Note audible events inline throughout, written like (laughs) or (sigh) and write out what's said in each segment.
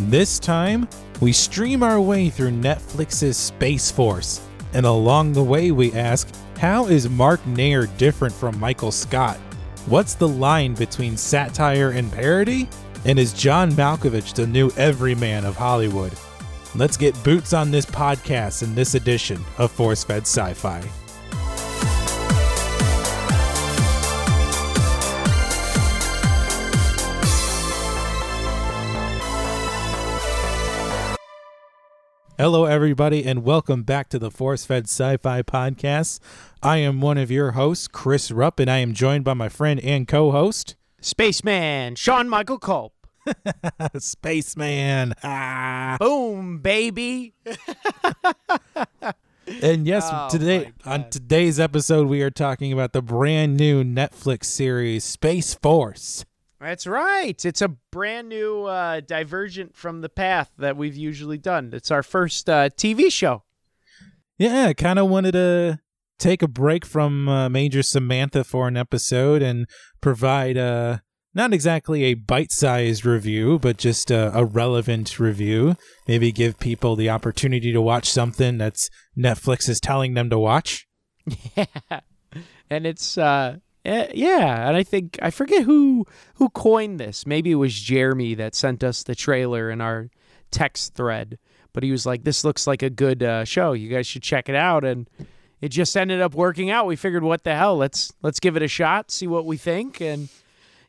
This time, we stream our way through Netflix's Space Force, and along the way, we ask how is Mark Naird different from Michael Scott? What's the line between satire and parody? And is John Malkovich the new everyman of Hollywood? Let's get boots on this podcast in this edition of Force Fed Sci Fi. Hello, everybody, and welcome back to the Force Fed Sci Fi Podcast. I am one of your hosts, Chris Rupp, and I am joined by my friend and co host, Spaceman Sean Michael Culp. (laughs) Spaceman. Ah. (laughs) Boom, baby. (laughs) And yes, Oh, today on today's episode, we are talking about the brand new Netflix series Space Force. That's right. It's a brand new uh, divergent from the path that we've usually done. It's our first uh, TV show. Yeah, I kind of wanted to take a break from uh, Major Samantha for an episode and provide uh, not exactly a bite sized review, but just a, a relevant review. Maybe give people the opportunity to watch something that's Netflix is telling them to watch. (laughs) Yeah, and it's uh eh, yeah, and I think I forget who who coined this. Maybe it was Jeremy that sent us the trailer in our text thread. But he was like, "This looks like a good uh, show. You guys should check it out." And it just ended up working out. We figured, what the hell? Let's let's give it a shot, see what we think. And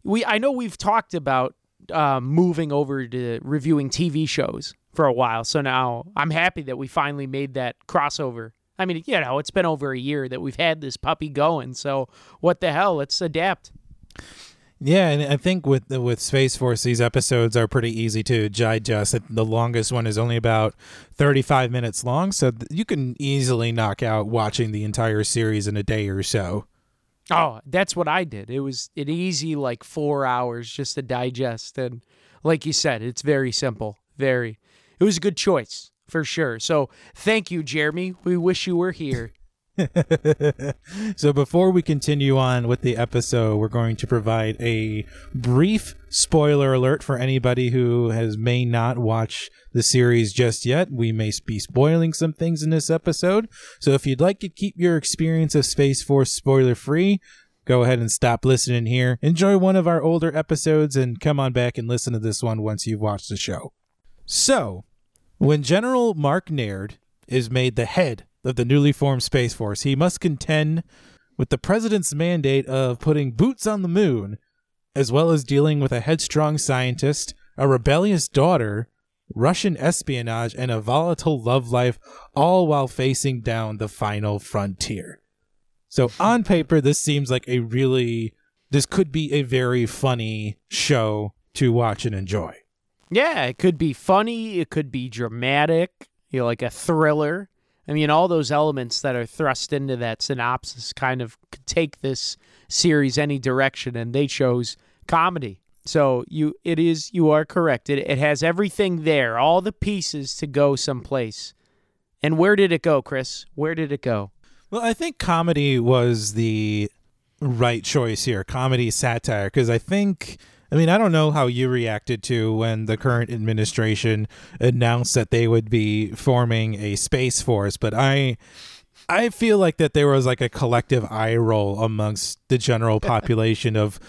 we I know we've talked about um, moving over to reviewing TV shows for a while. So now I'm happy that we finally made that crossover. I mean, you know, it's been over a year that we've had this puppy going. So what the hell? Let's adapt. Yeah, and I think with with Space Force, these episodes are pretty easy to digest. The longest one is only about thirty five minutes long, so you can easily knock out watching the entire series in a day or so. Oh, that's what I did. It was an easy like four hours just to digest. And like you said, it's very simple. Very. It was a good choice for sure. So thank you, Jeremy. We wish you were here. (laughs) so before we continue on with the episode, we're going to provide a brief spoiler alert for anybody who has may not watch the series just yet. We may be spoiling some things in this episode. So if you'd like to keep your experience of Space Force spoiler free, go ahead and stop listening here. Enjoy one of our older episodes and come on back and listen to this one once you've watched the show. So, when General Mark Naird is made the head of the newly formed Space Force, he must contend with the president's mandate of putting boots on the moon, as well as dealing with a headstrong scientist, a rebellious daughter, Russian espionage, and a volatile love life, all while facing down the final frontier. So, on paper, this seems like a really, this could be a very funny show to watch and enjoy. Yeah, it could be funny. It could be dramatic, you know, like a thriller. I mean, all those elements that are thrust into that synopsis kind of could take this series any direction, and they chose comedy. So you, it is, you are correct. It, it has everything there, all the pieces to go someplace. And where did it go, Chris? Where did it go? Well, I think comedy was the right choice here. Comedy satire because I think I mean, I don't know how you reacted to when the current administration announced that they would be forming a space force, but I I feel like that there was like a collective eye roll amongst the general (laughs) population of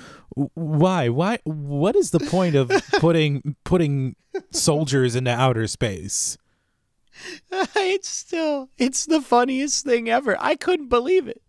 why why what is the point of (laughs) putting putting soldiers into outer space? (laughs) it's still it's the funniest thing ever. I couldn't believe it.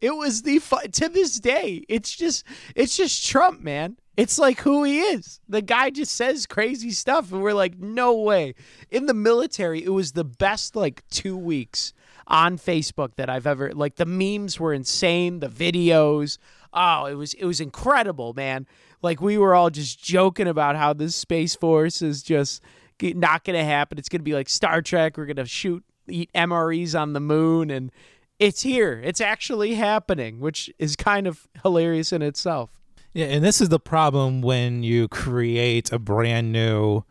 It was the fu- to this day. It's just it's just Trump, man. It's like who he is. The guy just says crazy stuff and we're like, "No way." In the military, it was the best like 2 weeks on Facebook that I've ever like the memes were insane, the videos. Oh, it was it was incredible, man. Like we were all just joking about how this space force is just not going to happen. It's going to be like Star Trek. We're going to shoot eat MREs on the moon and it's here. It's actually happening, which is kind of hilarious in itself. Yeah, and this is the problem when you create a brand new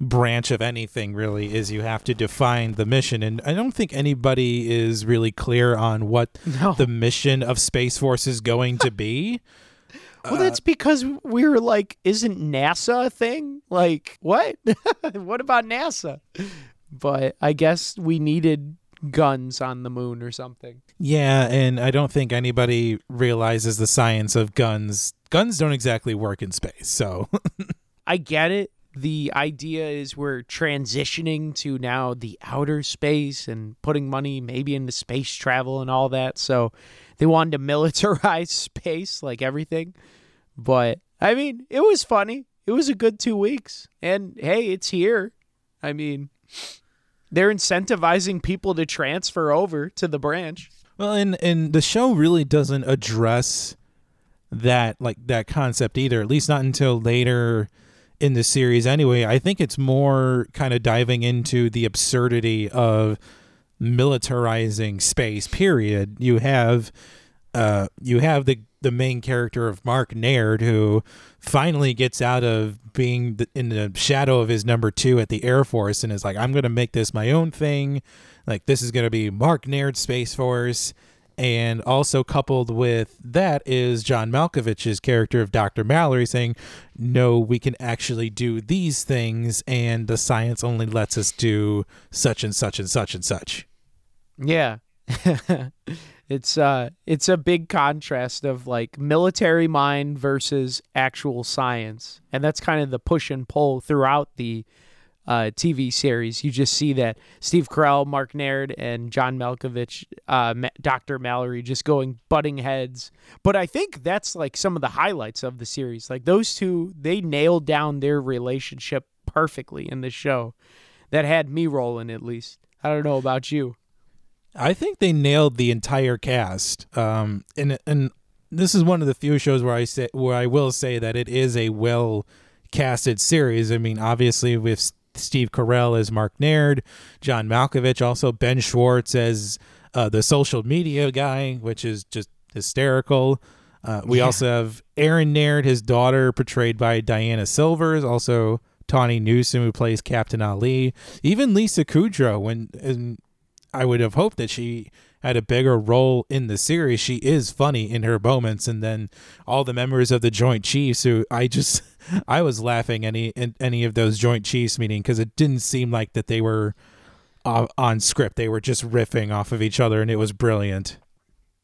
branch of anything really is you have to define the mission and I don't think anybody is really clear on what No. the mission of Space Force is going to be. (laughs) Well, uh, that's because we're like, isn't NASA a thing? Like, what? (laughs) what about NASA? But I guess we needed guns on the moon or something. Yeah, and I don't think anybody realizes the science of guns. Guns don't exactly work in space, so (laughs) I get it. The idea is we're transitioning to now the outer space and putting money maybe into space travel and all that. So they wanted to militarize (laughs) space like everything. But I mean, it was funny. It was a good two weeks. And hey, it's here. I mean, they're incentivizing people to transfer over to the branch. Well, and and the show really doesn't address that like that concept either. At least not until later in the series. Anyway, I think it's more kind of diving into the absurdity of militarizing space. Period. You have uh you have the the main character of Mark Naird who finally gets out of being the, in the shadow of his number 2 at the Air Force and is like I'm to make this my own thing. Like this is to be Mark Naird Space Force and also coupled with that is John Malkovich's character of Dr. Mallory saying, "No, we can actually do these things and the science only lets us do such and such and such and such." Yeah. (laughs) it's uh it's a big contrast of like military mind versus actual science. And that's kind of the push and pull throughout the uh, TV series. You just see that Steve Carell, Mark Naird, and John Malkovich, uh, Ma- Dr. Mallory just going butting heads. But I think that's like some of the highlights of the series. Like those two, they nailed down their relationship perfectly in the show. That had me rolling at least. I don't know about you. I think they nailed the entire cast. Um, and and this is one of the few shows where I say where I will say that it is a well casted series. I mean, obviously with Steve Carell as Mark Naird, John Malkovich, also Ben Schwartz as uh, the social media guy, which is just hysterical. Uh, we Yeah. also have Erin Naird, his daughter, portrayed by Diana Silvers, also Tawny Newsom, who plays Captain Ali. Even Lisa Kudrow, when and I would have hoped that she had a bigger role in the series. She is funny in her moments, and then all the members of the Joint Chiefs, who I just (laughs) I was laughing any any of those Joint Chiefs meeting because it didn't seem like that they were uh, on script. They were just riffing off of each other, and it was brilliant.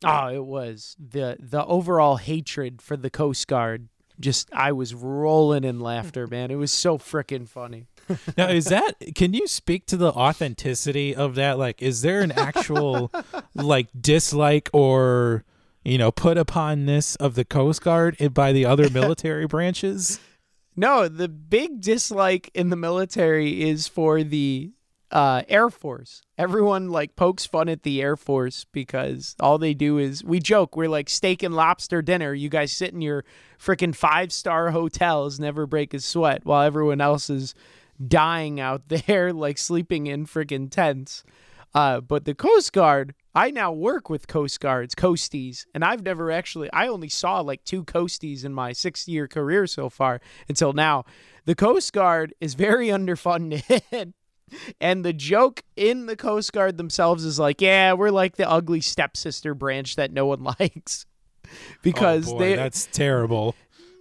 Oh, it was the the overall hatred for the Coast Guard. Just I was rolling in laughter, man. It was so freaking funny. (laughs) Now, is that? Can you speak to the authenticity of that? Like, is there an actual (laughs) like dislike or you know put uponness of the Coast Guard by the other military (laughs) branches? No, the big dislike in the military is for the uh, Air Force. Everyone like pokes fun at the Air Force because all they do is we joke. We're like steak and lobster dinner. You guys sit in your freaking five star hotels, never break a sweat, while everyone else is dying out (laughs) there, like sleeping in freaking tents. Uh, but the Coast Guard, I now work with Coast Guards, Coasties, and I've never actually, I only saw like two Coasties in my six year career so far until now. The Coast Guard is very (laughs) underfunded. And the joke in the Coast Guard themselves is like, yeah, we're like the ugly stepsister branch that no one (laughs) likes. Because Oh, boy, they that's terrible.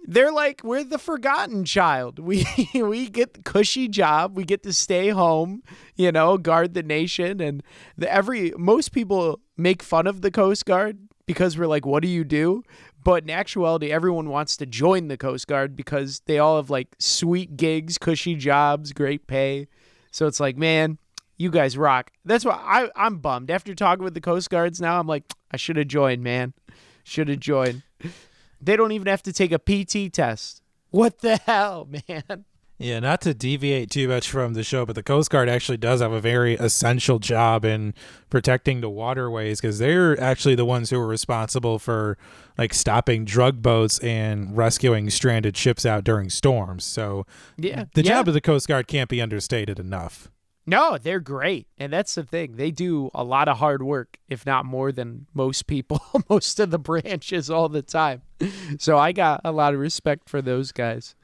They're like we're the forgotten child. (laughs) We we get the cushy job. We get to stay home, you know, guard the nation, and the every most people make fun of the Coast Guard because we're like, what do you do? But in actuality, everyone wants to join the Coast Guard because they all have like sweet gigs, cushy jobs, great pay. So it's like, man, you guys rock. That's why I I'm bummed after talking with the Coast Guards. Now I'm like, I should have joined, man. Should have joined. They don't even have to take a PT test. What the hell, (laughs) man? Yeah, not to deviate too much from the show, but the Coast Guard actually does have a very essential job in protecting the waterways because they're actually the ones who are responsible for like stopping drug boats and rescuing stranded ships out during storms. So Yeah. the yeah. job of the Coast Guard can't be understated enough. No, they're great. And that's the thing. They do a lot of hard work, if not more than most people, (laughs) most of the branches all the time. So I got a lot of respect for those guys.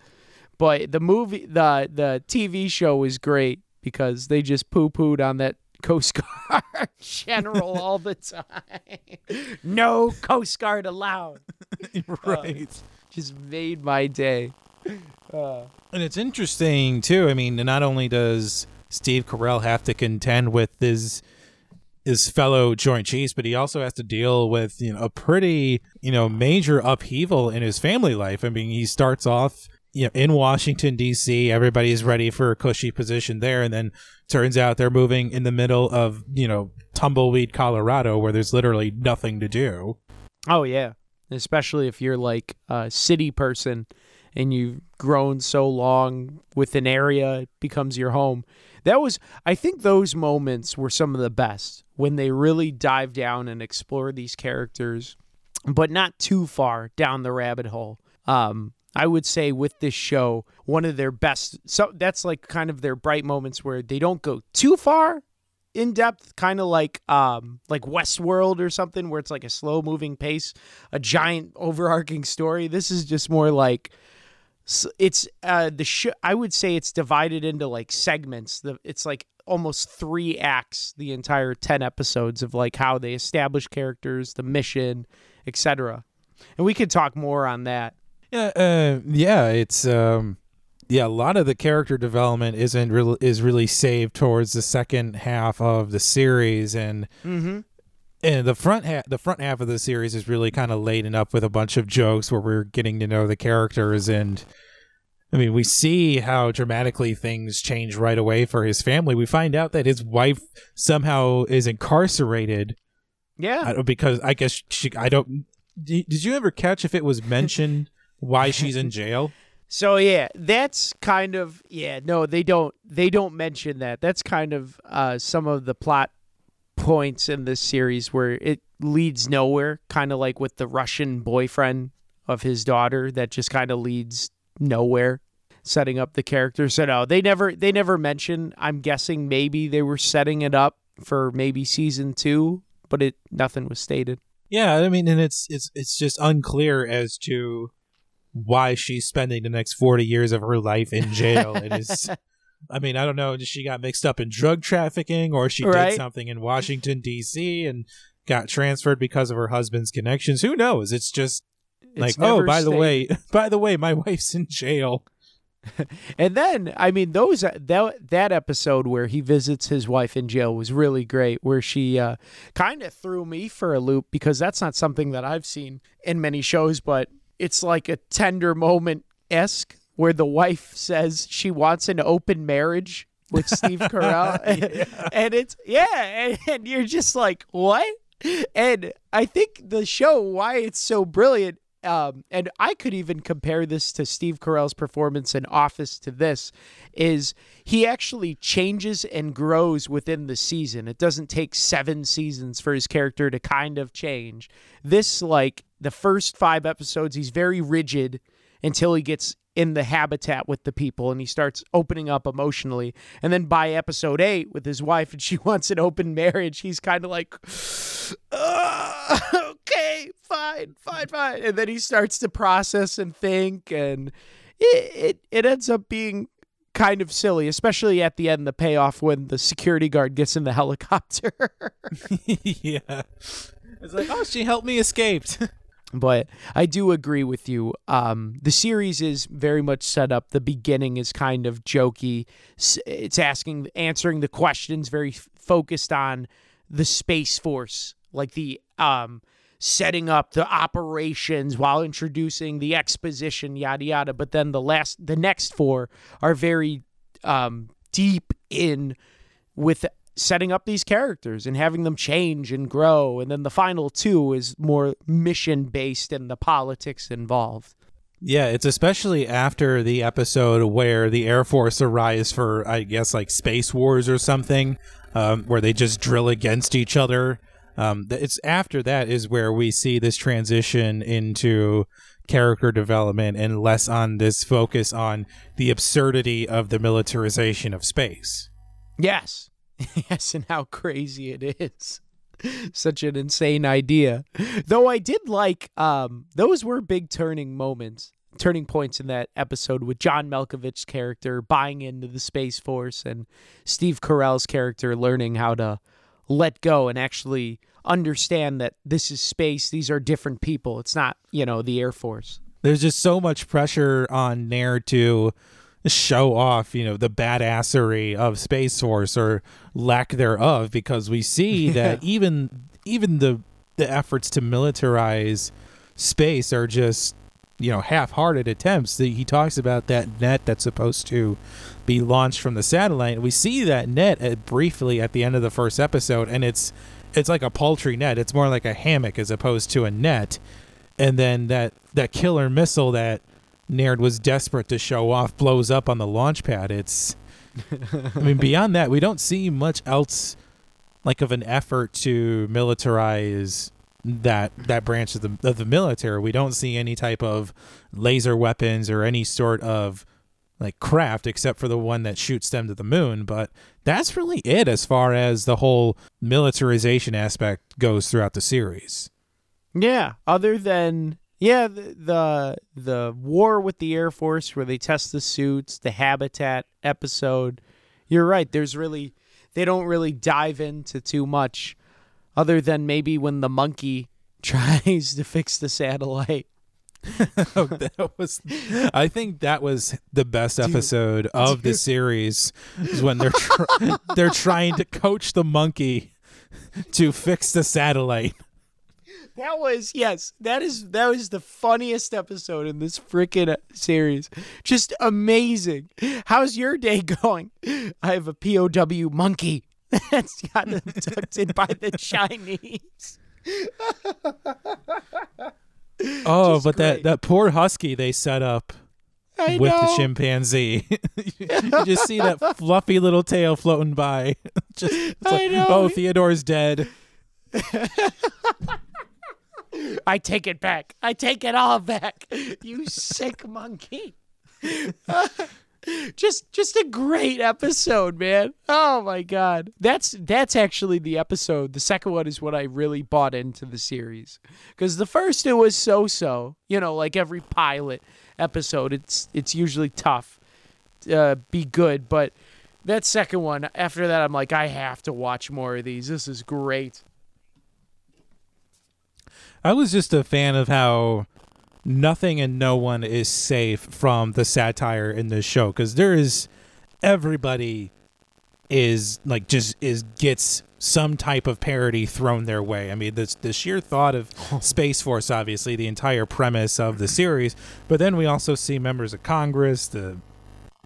But the movie the the TV show is great because they just poo pooed on that (laughs) Coast Guard general all the time. no Coast Guard allowed. (laughs) right. just made my day. Uh, And it's interesting too. I mean, not only does Steve Carell have to contend with his his fellow Joint Chiefs, but he also has to deal with you know a pretty you know major upheaval in his family life. I mean, he starts off you know in Washington D.C. Everybody's ready for a cushy position there, and then turns out they're moving in the middle of you know tumbleweed Colorado, where there's literally nothing to do. oh yeah, especially if you're like a city person and you've grown so long with an area, it becomes your home. That was, I think, those moments were some of the best when they really dive down and explore these characters, but not too far down the rabbit hole. Um, I would say with this show, one of their best. So that's like kind of their bright moments where they don't go too far in depth, kind of like um like Westworld or something, where it's like a slow moving pace, a giant overarching story. This is just more like it's uh the sh- I would say it's divided into like segments. The it's like almost three acts the entire 10 episodes of like how they establish characters the mission etc and we could talk more on that Yeah, uh, yeah, it's um, yeah. A lot of the character development isn't real is really saved towards the second half of the series, and mm-hmm. And the front half the front half of the series is really kind of laden up with a bunch of jokes where we're getting to know the characters and. I mean, we see how dramatically things change right away for his family. We find out that his wife somehow is incarcerated yeah because I guess she. I don't. Did did you ever catch if it was mentioned why she's in jail? (laughs) So yeah, that's kind of yeah. No, they don't. They don't mention that. That's kind of uh, some of the plot points in this series where it leads nowhere. Kind of like with the Russian boyfriend of his daughter, that just kind of leads nowhere. Setting up the character. So no, they never. They never mention. I'm guessing maybe they were setting it up for maybe season two, but it nothing was stated. Yeah, I mean, and it's it's it's just unclear as to why she's spending the next forty years of her life in jail. it is. (laughs) I mean, I don't know. She got mixed up in drug trafficking, or she Right. did something in Washington D.C. and got transferred because of her husband's connections. Who knows? It's just like, It's oh, by the way, (laughs) by the way, my (laughs) wife's in jail. (laughs) And then, I mean, those that that episode where he visits his wife in jail was really great. Where she uh, kind of threw me for a loop because that's not something that I've seen in many shows. But it's like a tender moment esque where the wife says she wants an open marriage with Steve (laughs) Carell, and it's yeah, and, and you're just like what? And I think the show why it's so brilliant um, and I could even compare this to Steve Carell's performance in Office to this, is he actually changes and grows within the season. It doesn't take seven seasons for his character to kind of change. This, like the first five episodes, he's very rigid until he gets in the habitat with the people and he starts opening up emotionally. And then by episode eight, with his wife and she (laughs) wants an open marriage, he's kind of like, "Uh, (laughs) okay, fine, fine, fine. And then he starts to process and think, and it, it, it ends up being kind of silly, especially at the end, the payoff when the security guard gets in the (laughs) helicopter. yeah, it's like, oh, she helped me escaped. But I do agree with you. Um, the series is very much set up. The beginning is kind of jokey. It's asking, answering the questions, very f- focused on the space force, like the um, setting up the operations while introducing the exposition, yada yada. But then the last, the next four are very um, deep in with setting up these characters and having them change and grow. And then the final two is more mission based and the politics involved. Yeah, it's especially after the episode where the Air Force arrives for, I guess, like Space Wars or something, um, where they just drill against each other. Um, it's after that is where we see this transition into character development and less on this focus on the absurdity of the militarization of space. Yes. (laughs) yes, and how crazy it is. (laughs) Such an insane idea. Though I did like um those were big turning moments, turning points in that episode with John Malkovich's character buying into the Space Force and Steve Carell's character learning how to let go and actually understand that this is space, these are different people. It's not, you know, the Air Force. there's just so much pressure on Naird to show off, you know, the badassery of Space Force or lack thereof, because we see (laughs) that even even the the efforts to militarize space are just you know half-hearted attempts. He talks about that net that's supposed to be launched from the satellite. We see that net at, briefly at the end of the first episode and it's it's like a paltry net. It's more like a hammock as opposed to a net. And then that that killer missile that Naird was desperate to show off blows up on the launch pad it's i mean beyond that we don't see much else like of an effort to militarize that that branch of the of the military. We don't see any type of laser weapons or any sort of like craft except for the one that shoots them to the moon, but that's really it as far as the whole militarization aspect goes throughout the series. Yeah, other than yeah, the, the the war with the Air Force where they test the suits, the habitat episode. You're right. There's really they don't really dive into too much other than maybe when the monkey (laughs) tries to fix the satellite. (laughs) oh, that was I think that was the best episode dude, of dude. the series is when they're tr- (laughs) they're trying to coach the monkey to fix the satellite. That was yes, that is that was the funniest episode in this freaking series. Just amazing. How's your day (laughs) going? I have a POW monkey (laughs) that's got abducted by the (laughs) Chinese. oh, Just but great. that that poor husky they set up I with know. the chimpanzee. you just see that fluffy little tail floating by. just like, oh, Theodore's dead. I take it back. I take it all back. You sick monkey (laughs) just just a great episode, man. Oh my god. That's that's actually the episode. The second one is what I really bought into the series. Cuz the first it was so-so. You know, like every pilot episode, it's it's usually tough uh be good, but that second one, after that I'm like I have to watch more of these. This is great. I was just a fan of how nothing and no one is safe from the satire in this show because there is everybody is like just is gets some type of parody thrown their way. I mean, the the sheer thought of (laughs) Space Force, obviously, the entire premise of the series, but then we also see members of Congress, the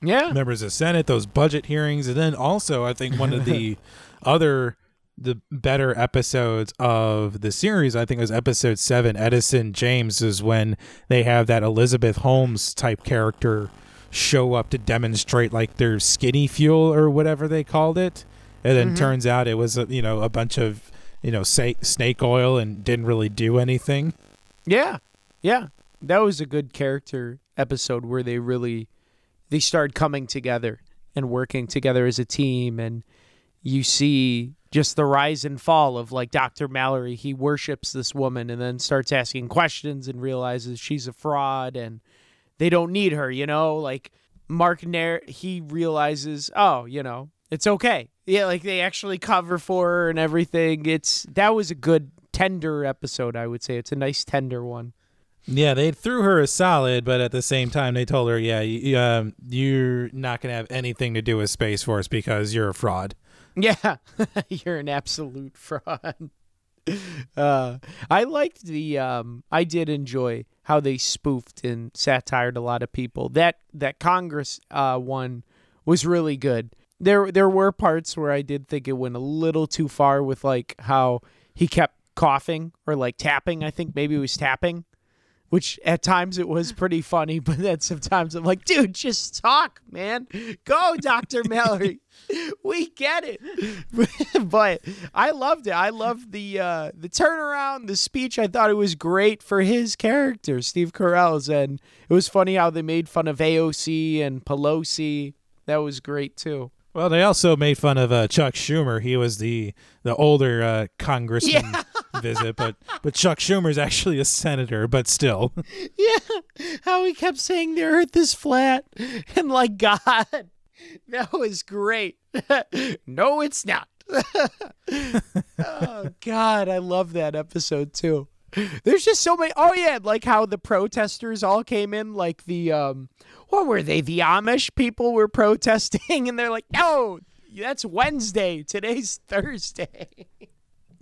yeah members of Senate, those budget hearings, and then also I think one of the (laughs) other the better episodes of the series, I think it was episode seven, Edison Jaymes, is when they have that Elizabeth Holmes type character show up to demonstrate like their skinny fuel or whatever they called it. And then mm-hmm. turns out it was, a, you know, a bunch of, you know, sa- snake oil and didn't really do anything. Yeah. Yeah. That was a good character episode where they really, they started coming together and working together as a team and you see just the rise and fall of like Dr. Mallory. He worships this woman and then starts asking questions and realizes she's a fraud and they don't need her, you know? Like Mark Naird, he realizes, oh, you know, it's okay. Yeah, like they actually cover for her and everything. It's that was a good tender episode, I would say. It's a nice tender one. Yeah, they threw her a solid, but at the same time, they told her, "Yeah, you, um, you're not going to have anything to do with Space Force because you're a fraud." Yeah, (laughs) you're an absolute (laughs) fraud. Uh, I liked the. Um, I did enjoy how they spoofed and satired a lot of people. That that Congress uh, one was really good. There there were parts where I did think it went a little too far with like how he kept coughing or like tapping. I think maybe he was tapping which at times it was pretty funny, (laughs) but then sometimes I'm like, dude, just talk, man. Go, Dr. (laughs) Mallory. we get it. (laughs) but I loved it. I loved the uh, the turnaround, the speech. I thought it was great for his character, Steve Carell's, and it was funny how they made fun of AOC and Pelosi. That was great too. Well, they also made fun of uh, Chuck Schumer. He was the the older uh, congressman yeah. Visit, but but Chuck Schumer's actually a senator, but still. (laughs) Yeah, how he kept saying the Earth is flat, and like God, that was great. (laughs) no, it's not. (laughs) oh God, I love that episode too. There's just so many. Oh yeah, like how the protesters all came in, like the um, what were they? The Amish people were protesting, and they're like, "No, that's Wednesday. Today's Thursday."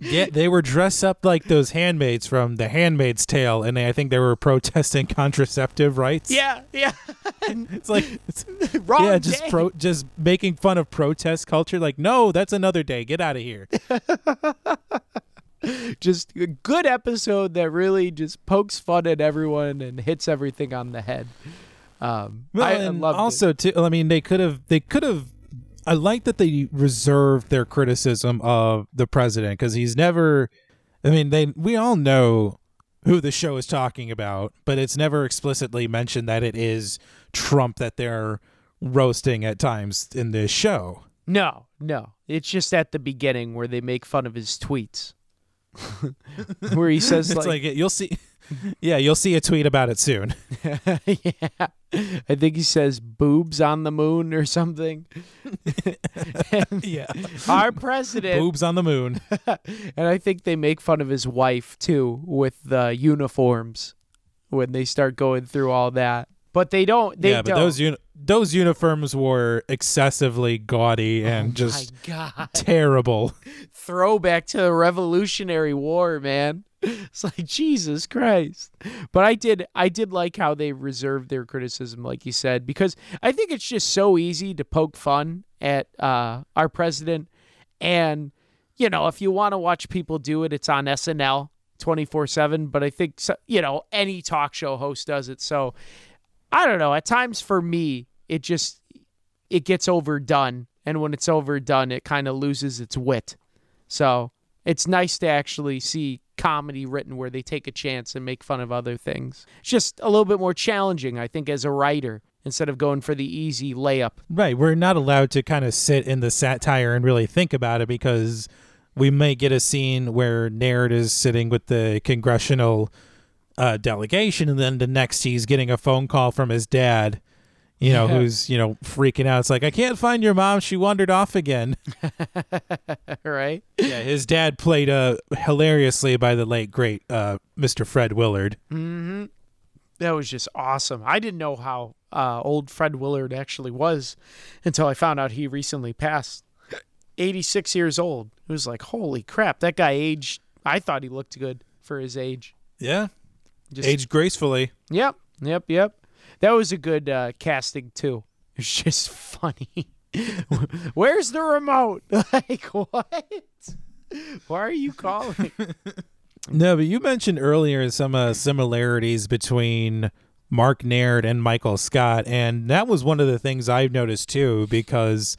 Yeah, they were dressed up like those handmaids from The Handmaid's Tale, and they, I think they were protesting (laughs) contraceptive rights. yeah, yeah. it's like it's, (laughs) Wrong yeah, just day. pro, just making fun of protest culture. Like, no, that's another day. Get out of here. (laughs) just a good episode that really just pokes fun at everyone and hits everything on the head. Um, Well, I, I loved it. also too. I mean, they could have. They could have. I like that they reserved their criticism of the president because he's never. I mean, they. We all know who the show is talking about, but it's never explicitly mentioned that it is Trump that they're roasting at times in this show. No, no. It's just at the beginning where they make fun of his tweets. (laughs) where he says It's like, like, you'll see. (laughs) Yeah, you'll see a tweet about it soon. (laughs) yeah. I think he says boobs on the moon or something. (laughs) Yeah, Our president boobs on the moon. and I think they make fun of his wife too with the uniforms when they start going through all that. But they don't they yeah, but don't. those uni- those uniforms were excessively gaudy oh and just Oh God. terrible. throwback to the Revolutionary War, man. (laughs) It's like Jesus Christ. But I did I did like how they reserved their criticism, like you said, because I think it's just so easy to poke fun at uh, our president. And, you know, if you want to watch people do it, it's on SNL 24 7. But I think, you know, any talk show host does it. So I don't know. At times for me, it just it gets overdone. And when it's overdone, it kind of loses its wit. So it's nice to actually see comedy written where they take a chance and make fun of other things. It's just a little bit more challenging, I think, as a writer instead of going for the easy layup. Right, we're not allowed to kind of sit in the satire and really think about it because we may get a scene where Naird is sitting with the congressional uh, delegation, and then the next he's getting a phone call from his dad. You know, Yeah. who's you know freaking out. It's like I can't find your mom. She wandered off again. (laughs) right? yeah, his dad played uh, hilariously by the late great uh, Mr. Fred Willard. Mm-hmm. That was just awesome. I didn't know how uh, old Fred Willard actually was until I found out he recently passed. 86 years old. It was like, holy crap, that guy aged. I thought he looked good for his age. Yeah, Just aged gracefully. Yep, yep, yep. That was a good uh, casting too. It's (laughs) just funny. (laughs) Where's the remote? (laughs) Like what? Why are you calling? No, but you mentioned earlier some uh, similarities between Mark Naird and Michael Scott, and that was one of the things I've noticed too because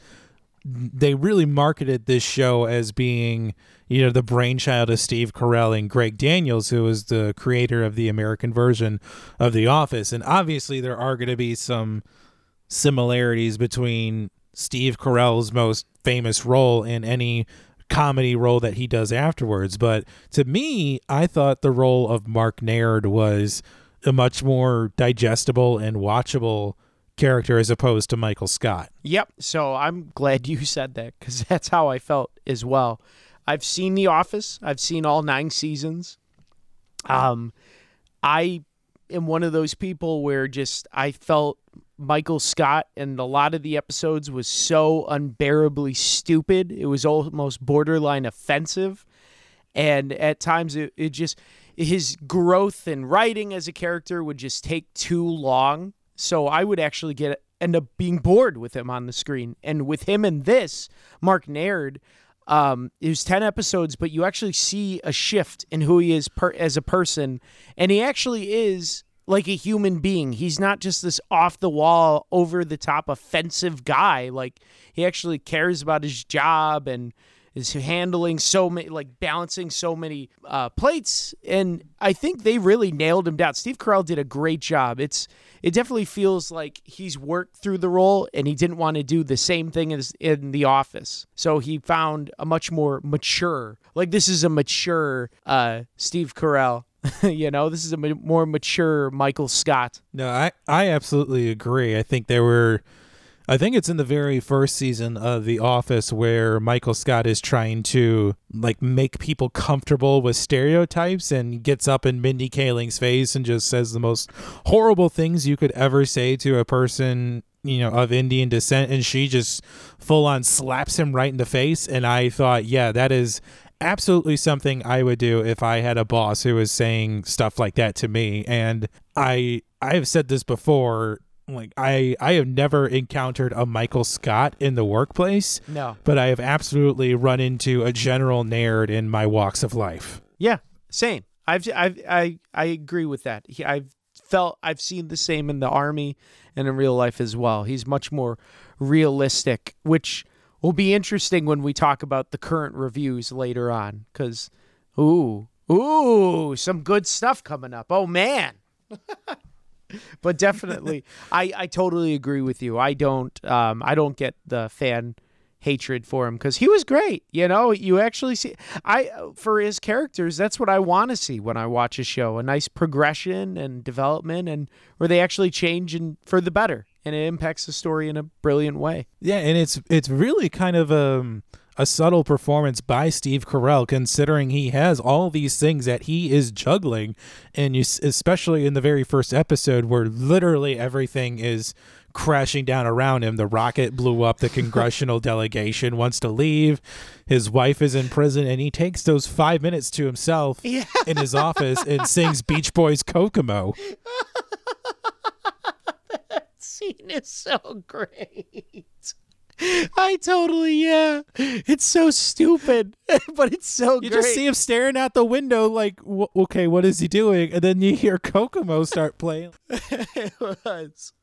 they really marketed this show as being, you know, the brainchild of Steve Carell and Greg Daniels, who was the creator of the American version of The Office, and obviously there are going to be some similarities between Steve Carell's most famous role and any comedy role that he does afterwards. But to me, I thought the role of Mark Naird was a much more digestible and watchable character as opposed to Michael Scott. Yep. So I'm glad you said that because (laughs) that's how I felt as well. I've seen The Office. I've seen all nine seasons. Um, I am one of those people where just I felt Michael Scott and a lot of the episodes was so unbearably stupid. It was almost borderline offensive. And at times it, it just his growth in writing as a character would just take too long. So I would actually get end up being bored with him on the screen. And with him and this, Mark Naird, um, it was 10 episodes, but you actually see a shift in who he is per- as a person. And he actually is like a human being. He's not just this off the wall, over the top, offensive guy. Like he actually cares about his job and is handling so many, like balancing so many uh, plates. And I think they really nailed him down. Steve Carell did a great job. It's it definitely feels like he's worked through the role and he didn't want to do the same thing as in The Office. So he found a much more mature, like this is a mature uh, Steve Carell. (laughs) you know, this is a more mature Michael Scott. No, I, I absolutely agree. I think there were I think it's in the very first season of The Office where Michael Scott is trying to like make people comfortable with stereotypes and gets up in Mindy Kaling's face and just says the most horrible things you could ever say to a person you know of Indian descent and she just full on slaps him right in the face. And I thought yeah that is absolutely something I would do if I had a boss who was saying stuff like that to me. And I I have said this before like I I have never encountered a Michael Scott in the workplace, No. but I have absolutely run into a general Naird in my walks of life. Yeah, same. I've I've I I agree with that. He, I've felt I've seen the same in the army and in real life as well. He's much more realistic, which will be interesting when we talk about the current reviews later on cuz ooh, ooh, some good stuff coming up. Oh man. (laughs) (laughs) but definitely I I totally agree with you. I don't um I don't get the fan hatred for him because he was great. You know, you actually see I for his characters. That's what I want to see when I watch a show: a nice progression and development, and where they actually change and for the better, and it impacts the story in a brilliant way. Yeah, and it's it's really kind of um a subtle performance by Steve Carell, considering he has all these things that he is juggling, and you especially in the very first episode where literally everything is crashing down around him. The rocket blew up. The (laughs) congressional delegation wants to leave. His wife is in prison, and he takes those five minutes to himself Yeah. in his office and sings Beach Boys Kokomo. (laughs) That scene is so great. I totally yeah. It's so stupid, (laughs) but it's so You great. just see him staring out the window, like, "Wh- okay, what is he doing? And then you hear Kokomo (laughs) start playing. it was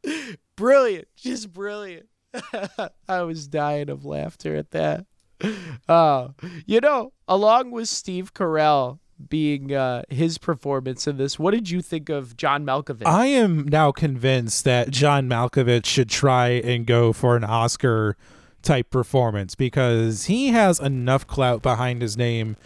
brilliant, just brilliant. (laughs) I was dying of laughter at that. Uh, you know, along with Steve Carell being uh, his performance in this, what did you think of John Malkovich? I am now convinced that John Malkovich should try and go for an Oscar type performance because he has enough clout behind his name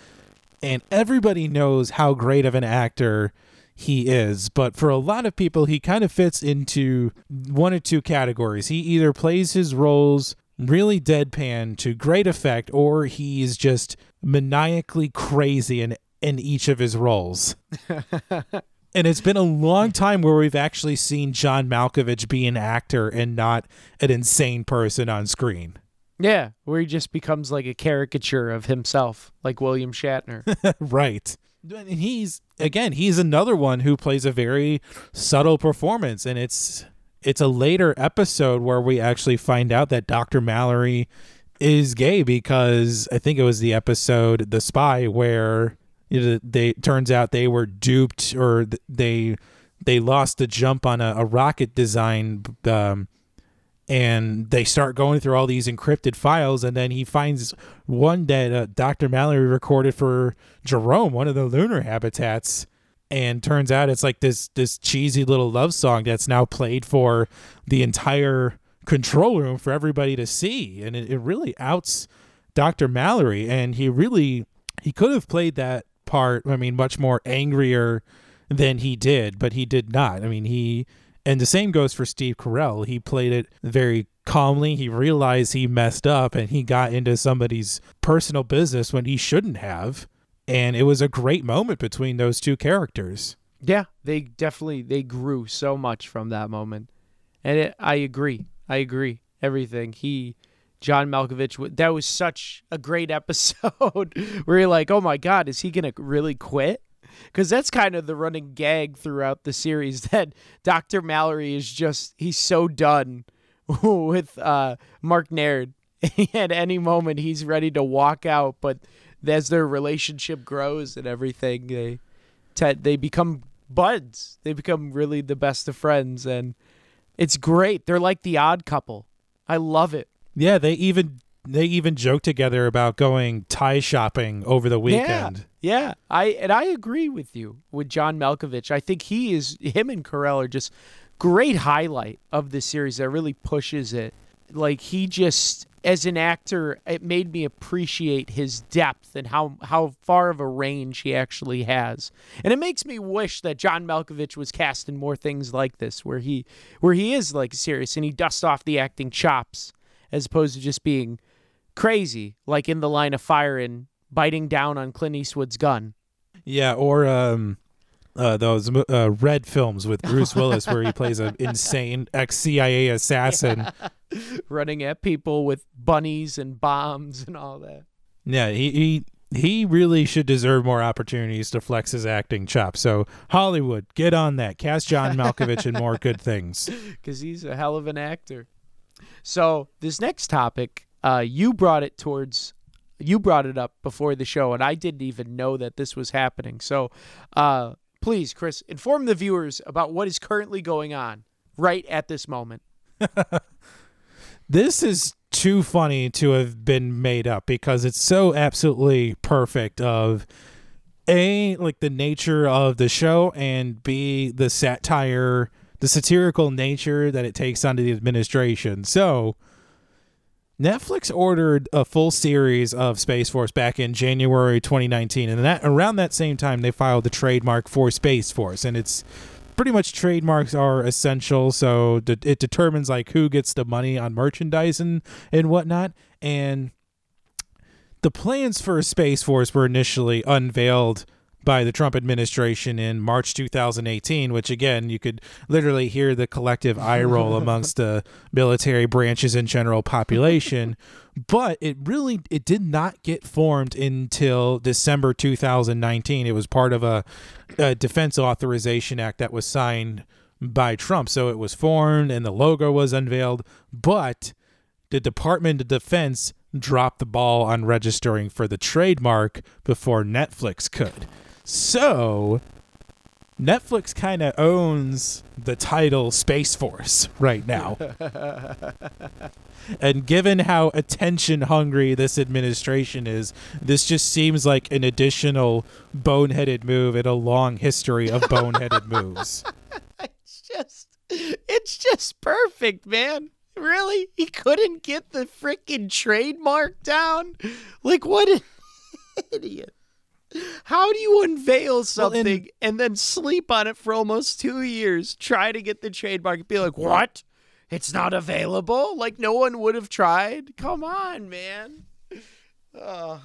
and everybody knows how great of an actor he is. But for a lot of people, he kind of fits into one or two categories. He either plays his roles really deadpan to great effect, or he's just maniacally crazy in, in each of his roles. (laughs) And it's been a long time where we've actually seen John Malkovich be an actor and not an insane person on screen. yeah, where he just becomes like a caricature of himself, like William Shatner. (laughs) right. And he's again, he's another one who plays a very subtle performance and it's it's a later episode where we actually find out that Dr. Mallory is gay because I think it was the episode The Spy where you know, they turns out they were duped or they they lost the jump on a, a rocket design um, and they start going through all these encrypted files and then he finds one that uh, dr mallory recorded for jerome one of the lunar habitats. And turns out it's like this this cheesy little love song that's now played for the entire control room for everybody to see. And it, it really outs dr mallory. And he really he could have played that part i mean much more angrier than he did but he did not i mean he and the same goes for Steve Carell. He played it very calmly. He realized he messed up and he got into somebody's personal business when he shouldn't have. And it was a great moment between those two characters. Yeah, they definitely they grew so much from that moment, and it, I agree. I agree. Everything he, John Malkovich, that was such a great (laughs) episode where you're like, oh my god, is he gonna really quit? Because that's kind of the running gag throughout the series (laughs) that Doctor Mallory is just he's so done (laughs) with uh, Mark Naird. At any moment, he's ready to walk out, but as their relationship grows and everything, they Ted, they become buds. They become really the best of friends, and it's great. They're like the odd couple. I love it. Yeah, they even they even joke together about going tie shopping over the weekend. Yeah, yeah. I and I agree with you with John Malkovich. I think he is him and Carell are just great highlight of the series that really pushes it. Like he just as an actor, it made me appreciate his depth and how how far of a range he actually has. And it makes me wish that John Malkovich was cast in more things like this, where he where he is like serious and he dusts off the acting chops as opposed to just being crazy, like in the line of fire and biting down on Clint Eastwood's gun. Yeah, or um, uh, those uh, red films with Bruce (laughs) Willis where he plays an insane ex CIA assassin. (laughs) running at people with bunnies and bombs and all that. Yeah, he, he he really should deserve more opportunities to flex his acting chops. So Hollywood, get on that. Cast John Malkovich in more good things. (laughs) Because he's a hell of an actor. So this next topic, uh, you brought it towards, you brought it up before the show, and I didn't even know that this was happening. So, uh, please, Chris, inform the viewers about what is currently going on right at this moment. (laughs) this is too funny to have been made up because it's so absolutely perfect of a like the nature of the show and b the satire the satirical nature that it takes onto the administration so Netflix ordered a full series of Space Force back in January 2019 and that around that same time they filed the trademark for Space Force and it's pretty much trademarks are essential. So it determines like who gets the money on merchandise and, and whatnot. And the plans for Space Force were initially unveiled by the Trump administration in March 2018, which again, you could literally hear the collective eye roll (laughs) amongst the military branches and general population. (laughs) But it really it did not get formed until December 2019. It was part of a, a Defense Authorization Act that was signed by Trump. So it was formed and the logo was unveiled, but the Department of Defense dropped the ball on registering for the trademark before Netflix could. So Netflix kind of owns the title Space Force right now. (laughs) and given how attention hungry this administration is, this just seems like an additional boneheaded move in a long history of boneheaded (laughs) moves. It's just it's just perfect, man. Really? He couldn't get the freaking trademark down? Like what an (laughs) idiot. How do you unveil something well, in, and then sleep on it for almost two years, try to get the trademark, and be like, what? It's not available? Like no one would have tried? Come on, man. Uh.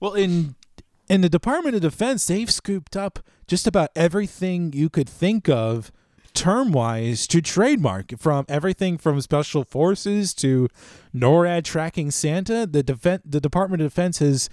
well, in in the Department of Defense, they've scooped up just about everything you could think of term wise to trademark from everything from special forces to NORAD tracking Santa. The defense, the Department of Defense has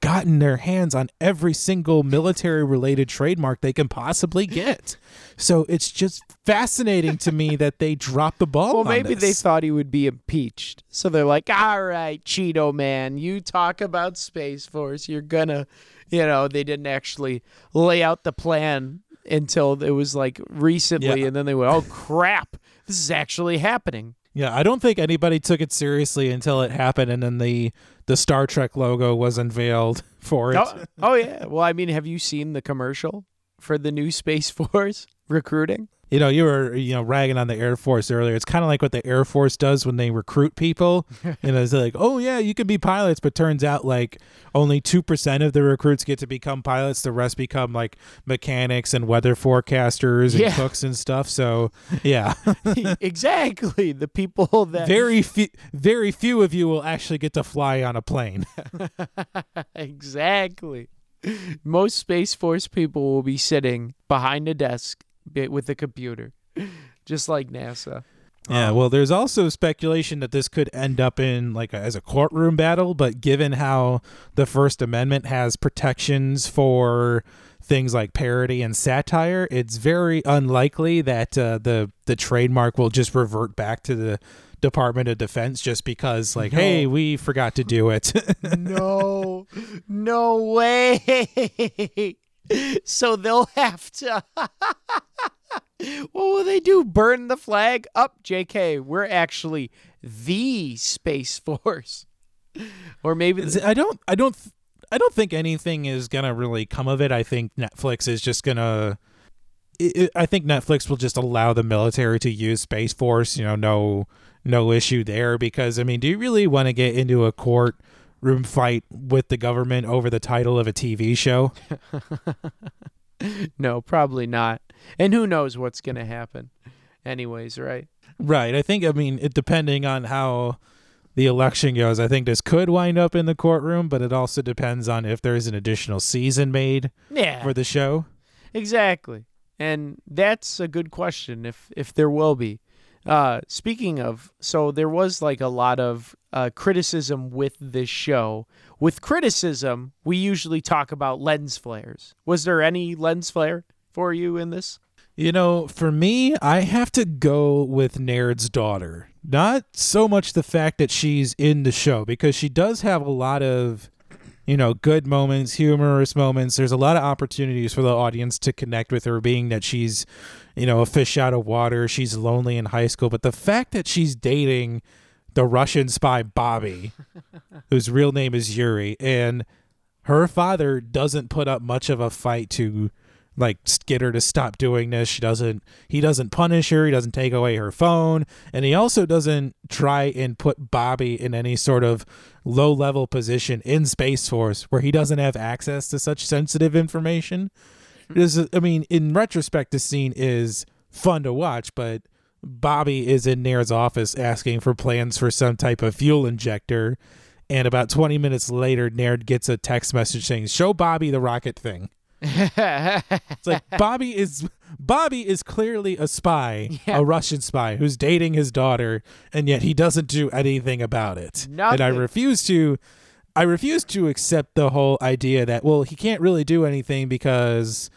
gotten their hands on every single military related trademark they can possibly get. So it's just fascinating to me that they dropped the ball. Well, maybe this. they thought he would be impeached. So they're like, all right, Cheeto man, you talk about Space Force. You're going to, you know, they didn't actually lay out the plan until it was like recently. Yeah. And then they went, oh, crap, this is actually happening. Yeah, I don't think anybody took it seriously until it happened, and then the the Star Trek logo was unveiled (laughs) for it. Oh, oh yeah. Well, I mean, have you seen the commercial for the new Space (laughs) Force recruiting? You know, you were you know ragging on the Air Force earlier. It's kind of like what the Air Force does when they recruit people. (laughs) you know, it's like, oh yeah, you can be pilots, but turns out like only two percent of the recruits get to become pilots. The rest become like mechanics and weather forecasters and yeah. cooks and stuff. So (laughs) yeah, (laughs) exactly. The people that very few, very few of you will actually get to fly on a plane. exactly. Most Space Force people will be sitting behind a desk with the computer, (laughs) just like NASA. Yeah, um, well, there's also speculation that this could end up in like a, as a courtroom battle, but given how the First Amendment has protections for things like parody and satire, it's very unlikely that uh, the the trademark will just revert back to the Department of Defense just because, like, no. hey, we forgot to do it. (laughs) no, no way. (laughs) so they'll (laughs) have to. what will they do? Burn the flag? Up, JK. We're actually the Space Force. or maybe the- I don't. I don't. I don't think anything is gonna really come of it. I think Netflix is just gonna. It, I think Netflix will just allow the military to use Space Force. You know, no no issue there because I mean, do you really want to get into a court room fight with the government over the title of a TV show? (laughs) no, probably not. And who knows what's going to happen. Anyways, right? Right. I think I mean, it depending on how the election goes, I think this could wind up in the courtroom, but it also depends on if there's an additional season made Yeah. for the show. Exactly. And that's a good question if if there will be. Uh speaking of, so there was like a lot of uh criticism with this show. With criticism, we usually talk about lens flares. Was there any lens flare for you in this? You know, for me, I have to go with Naird's daughter. Not so much the fact that she's in the show, because she does have a lot of, you know, good moments, humorous moments. There's a lot of opportunities for the audience to connect with her, being that she's, you know, a fish out of water. She's lonely in high school. But the fact that she's dating the Russian spy Bobby, (laughs) whose real name is Yuri, and her father doesn't put up much of a fight to like get her to stop doing this. She doesn't he doesn't punish her, he doesn't take away her phone, and he also doesn't try and put Bobby in any sort of low level position in Space Force where he doesn't have access to such sensitive information. This is, I mean, in retrospect, this scene is fun to watch, but Bobby is in Naird's office asking for plans for some type of fuel injector. And about 20 minutes later, Nair gets a text message saying, Show Bobby the rocket thing. It's like (laughs) Bobby is Bobby is clearly a spy, Yeah. a Russian spy who's dating his daughter, and yet he doesn't do anything about it. And I refuse to I refuse to accept the whole idea that well, he can't really do anything because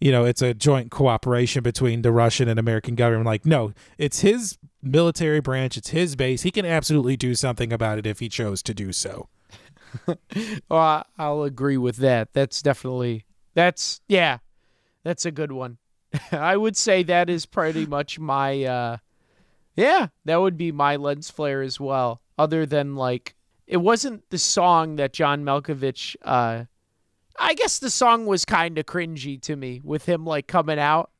you know, it's a joint cooperation between the Russian and American government. Like, no, it's his military branch, it's his base. He can absolutely do something about it if he chose to do so. (laughs) Well, I'll agree with that. That's definitely that's yeah, that's a good one. (laughs) I would say that is pretty much my uh yeah, that would be my lens flare as well. Other than like it wasn't the song that John Malkovich uh I guess the song was kind of cringy to me with him like coming out.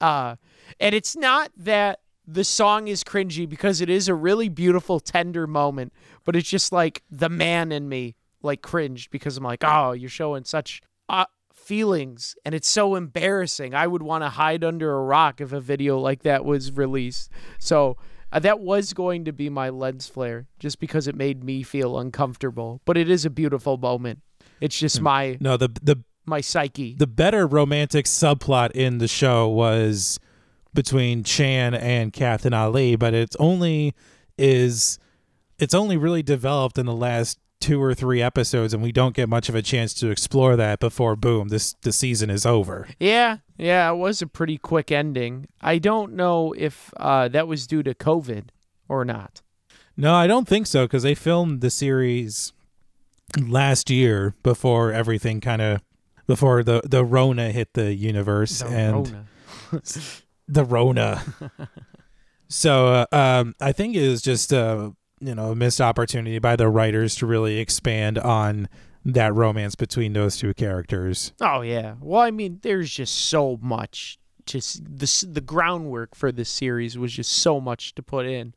Uh and it's not that the song is cringy because it is a really beautiful tender moment, but it's just like the man in me like cringed because I'm like, "Oh, you're showing such uh, feelings and it's so embarrassing. I would want to hide under a rock if a video like that was released." So, uh, that was going to be my lens flare just because it made me feel uncomfortable, but it is a beautiful moment. It's just my No, the the my psyche. the better romantic subplot in the show was between Chan and Captain Ali, but it's only is it's only really developed in the last two or three episodes, and we don't get much of a chance to explore that before boom, this the season is over. Yeah, yeah, it was a pretty quick ending. I don't know if uh, that was due to COVID or not. No, I don't think so because they filmed the series last year before everything kind of before the the Rona hit the universe The and Rona. (laughs) the Rona. (laughs) so uh, um, I think it was just a you know a missed opportunity by the writers to really expand on that romance between those two characters. Oh yeah. Well, I mean, there's just so much. to the the groundwork for this series was just so much to put in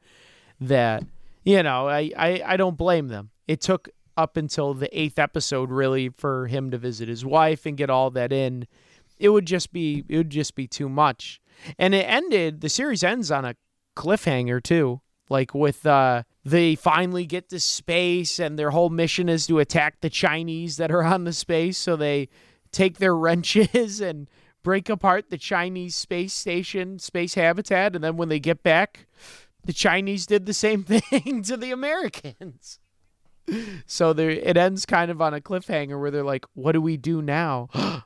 that you know I, I I don't blame them. It took up until the eighth episode really for him to visit his wife and get all that in. It would just be it would just be too much. And it ended. The series ends on a cliffhanger too. Like with uh they finally get to space and their whole mission is to attack the Chinese that are on the space so they take their (laughs) wrenches and break apart the Chinese space station, space habitat, and then when they get back, the Chinese did the same (laughs) thing to the Americans. So there, it ends kind of on a cliffhanger where they're like, "What do we do now?" (laughs)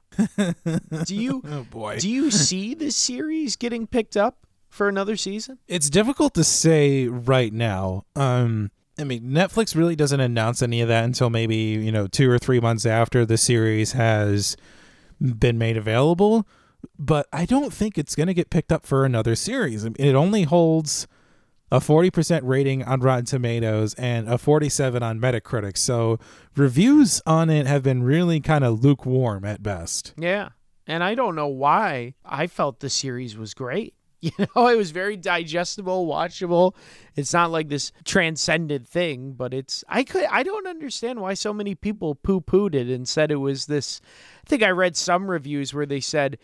do you (laughs) Oh boy. do you see this series getting picked up for another season? It's difficult to say right now. Um, I mean, Netflix really doesn't announce any of that until maybe you know two or three months after the series has been made available. But I don't think it's going to get picked up for another series. I mean, It only holds a 40% rating on Rotten Tomatoes and a 47 on Metacritic. So reviews on it have been really kind of lukewarm at best. Yeah. And I don't know why I felt the series was great. (laughs) You know, it was very digestible, watchable. It's not like this transcendent thing, but it's I could I don't understand why so many people poo-pooed it and said it was this I think I read some reviews where they said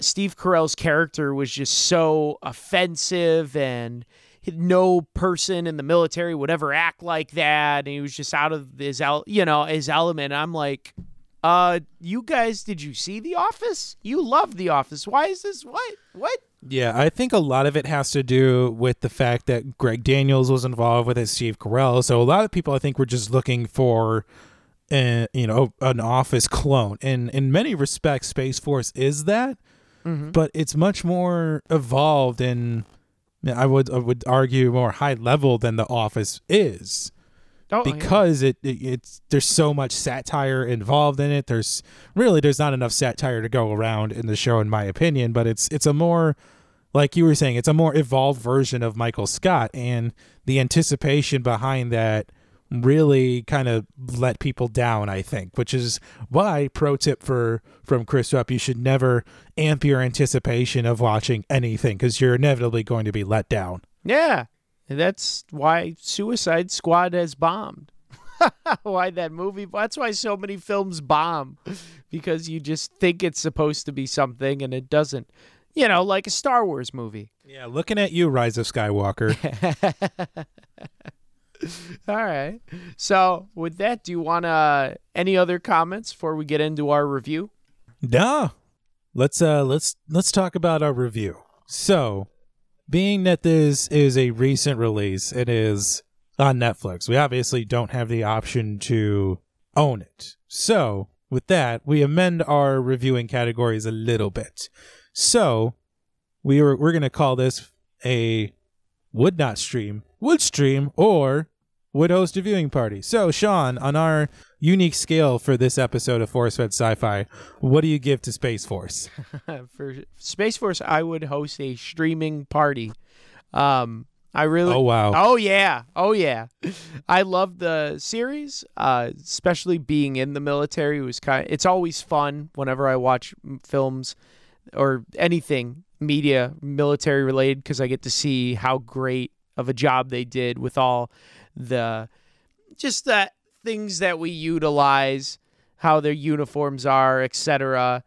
Steve Carell's character was just so offensive and no person in the military would ever act like that. And he was just out of his el- you know his element. I'm like uh you guys did you see the office? You love the office. Why is this what what? Yeah, I think a lot of it has to do with the fact that Greg Daniels was involved with it, Steve Carell. So a lot of people, I think, were just looking for, uh, you know, an Office clone. And in many respects, Space Force is that, but it's much more evolved and I would I would argue more high level than the Office is oh, yeah. because it, it it's there's so much satire involved in it. There's really there's not enough satire to go around in the show, in my opinion. But it's it's a more like you were saying, it's a more evolved version of Michael Scott, and the anticipation behind that really kind of let people down. I think, which is why pro tip for from Chris Rupp: you should never amp your anticipation of watching anything because you're inevitably going to be let down. yeah that's why suicide squad has bombed (laughs) why that movie that's why so many films bomb because you just think it's supposed to be something and it doesn't you know like a star wars movie Yeah, looking at you, Rise of Skywalker. (laughs) All right. So, with that, do you want any other comments before we get into our review? No. Let's uh let's let's talk about our review. So, being that this is a recent release, it is on Netflix. We obviously don't have the option to own it. So, with that, we amend our reviewing categories a little bit. So, we we're going to call this a would not stream, would stream or would host a viewing party. So, Sean, on our unique scale for this episode of Force Fed Sci-Fi, what do you give to Space Force? (laughs) For Space Force, I would host a streaming party. Um, I really. Oh wow. Oh yeah, oh yeah. (laughs) I love the series, uh, especially being in the military. It was kind. it's always fun whenever I watch films or anything media military related because I get to see how great of a job they did with all the just the things that we utilize, how their uniforms are, etc.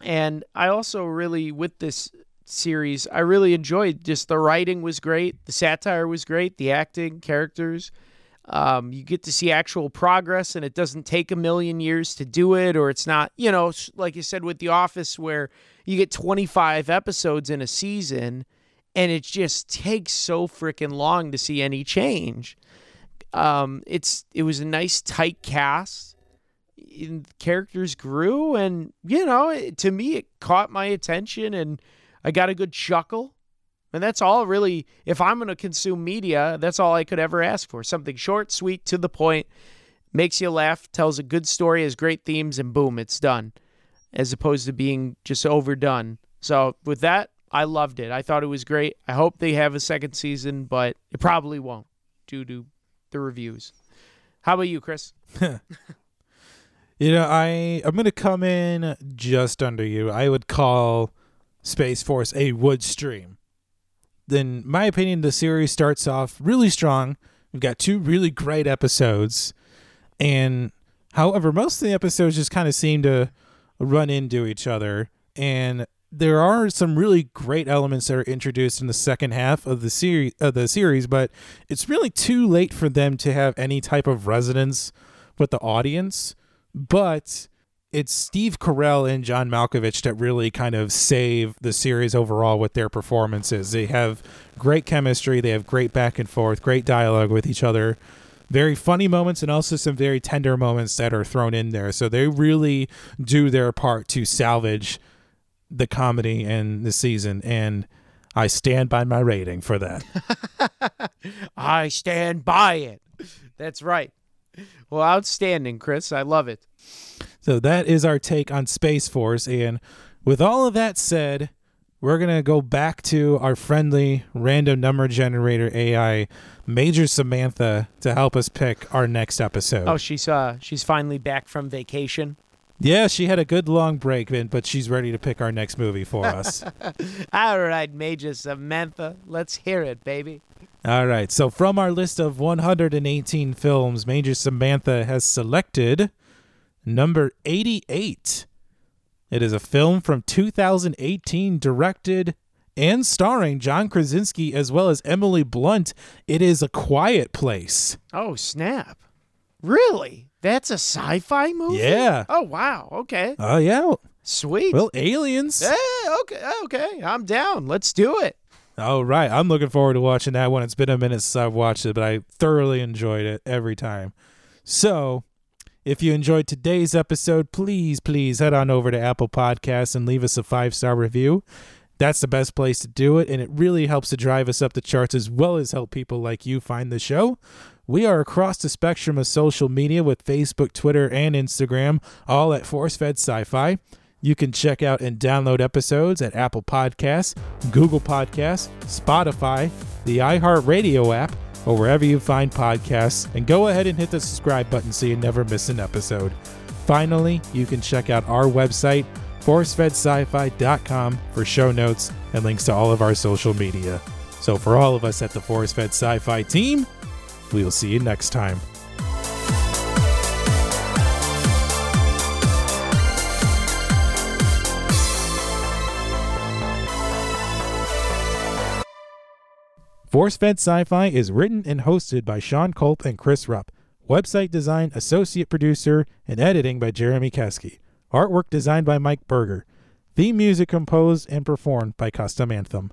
And I also really with this series, I really enjoyed just the writing was great, the satire was great, the acting, characters. Um, you get to see actual progress, and it doesn't take a million years to do it, or it's not, you know, like you said with The Office, where you get 25 episodes in a season, and it just takes so freaking long to see any change. Um, it's it was a nice tight cast. And characters grew, and you know, it, to me, it caught my attention, and I got a good chuckle. And that's all really, if I'm going to consume media, that's all I could ever ask for. Something short, sweet, to the point, makes you laugh, tells a good story, has great themes, and boom, it's done. As opposed to being just overdone. So, with that, I loved it. I thought it was great. I hope they have a second season, but it probably won't due to the reviews. How about you, Chris? (laughs) You know, I I'm gonna come in just under you. I would call Space Force a would stream. In my opinion, the series starts off really strong. We've got two really great episodes, and however, most of the episodes just kind of seem to run into each other. And there are some really great elements that are introduced in the second half of the series of the series, but it's really too late for them to have any type of resonance with the audience but it's Steve Carell and John Malkovich that really kind of save the series overall with their performances. They have great chemistry, they have great back and forth, great dialogue with each other. Very funny moments and also some very tender moments that are thrown in there. So they really do their part to salvage the comedy in the season and I stand by my rating for that. (laughs) I stand by it. That's right. Well, outstanding, Chris. I love it. So that is our take on Space Force. And with all of that said, we're going to go back to our friendly random number generator AI, Major Samantha, to help us pick our next episode. Oh, she's uh she's finally back from vacation. Yeah, she had a good long break, but she's ready to pick our next movie for (laughs) us. All right, Major Samantha, let's hear it, baby. All right. So from our list of 118 films, Major Samantha has selected number 88. It is a film from 2018 directed and starring John Krasinski as well as Emily Blunt. It is A Quiet Place. Oh, snap. Really? That's a sci-fi movie? Yeah. Oh, wow. Okay. Oh yeah. Sweet. Well, aliens. Hey, okay, okay. I'm down. Let's do it. All right. I'm looking forward to watching that one. It's been a minute since I've watched it, but I thoroughly enjoyed it every time. So, if you enjoyed today's episode, please, please head on over to Apple Podcasts and leave us a five star review. That's the best place to do it, and it really helps to drive us up the charts as well as help people like you find the show. We are across the spectrum of social media with Facebook, Twitter, and Instagram, all at ForceFed Sci-Fi. You can check out and download episodes at Apple Podcasts, Google Podcasts, Spotify, the iHeartRadio app, or wherever you find podcasts. And go ahead and hit the subscribe button so you never miss an episode. Finally, you can check out our website, forcefedsci-fi.com, for show notes and links to all of our social media. So, for all of us at the Force Fed Sci Fi team, we will see you next time. Force Fed Sci Fi is written and hosted by Sean Culp and Chris Rupp. Website design, associate producer, and editing by Jeremy Keski. Artwork designed by Mike Berger. Theme music composed and performed by Custom Anthem.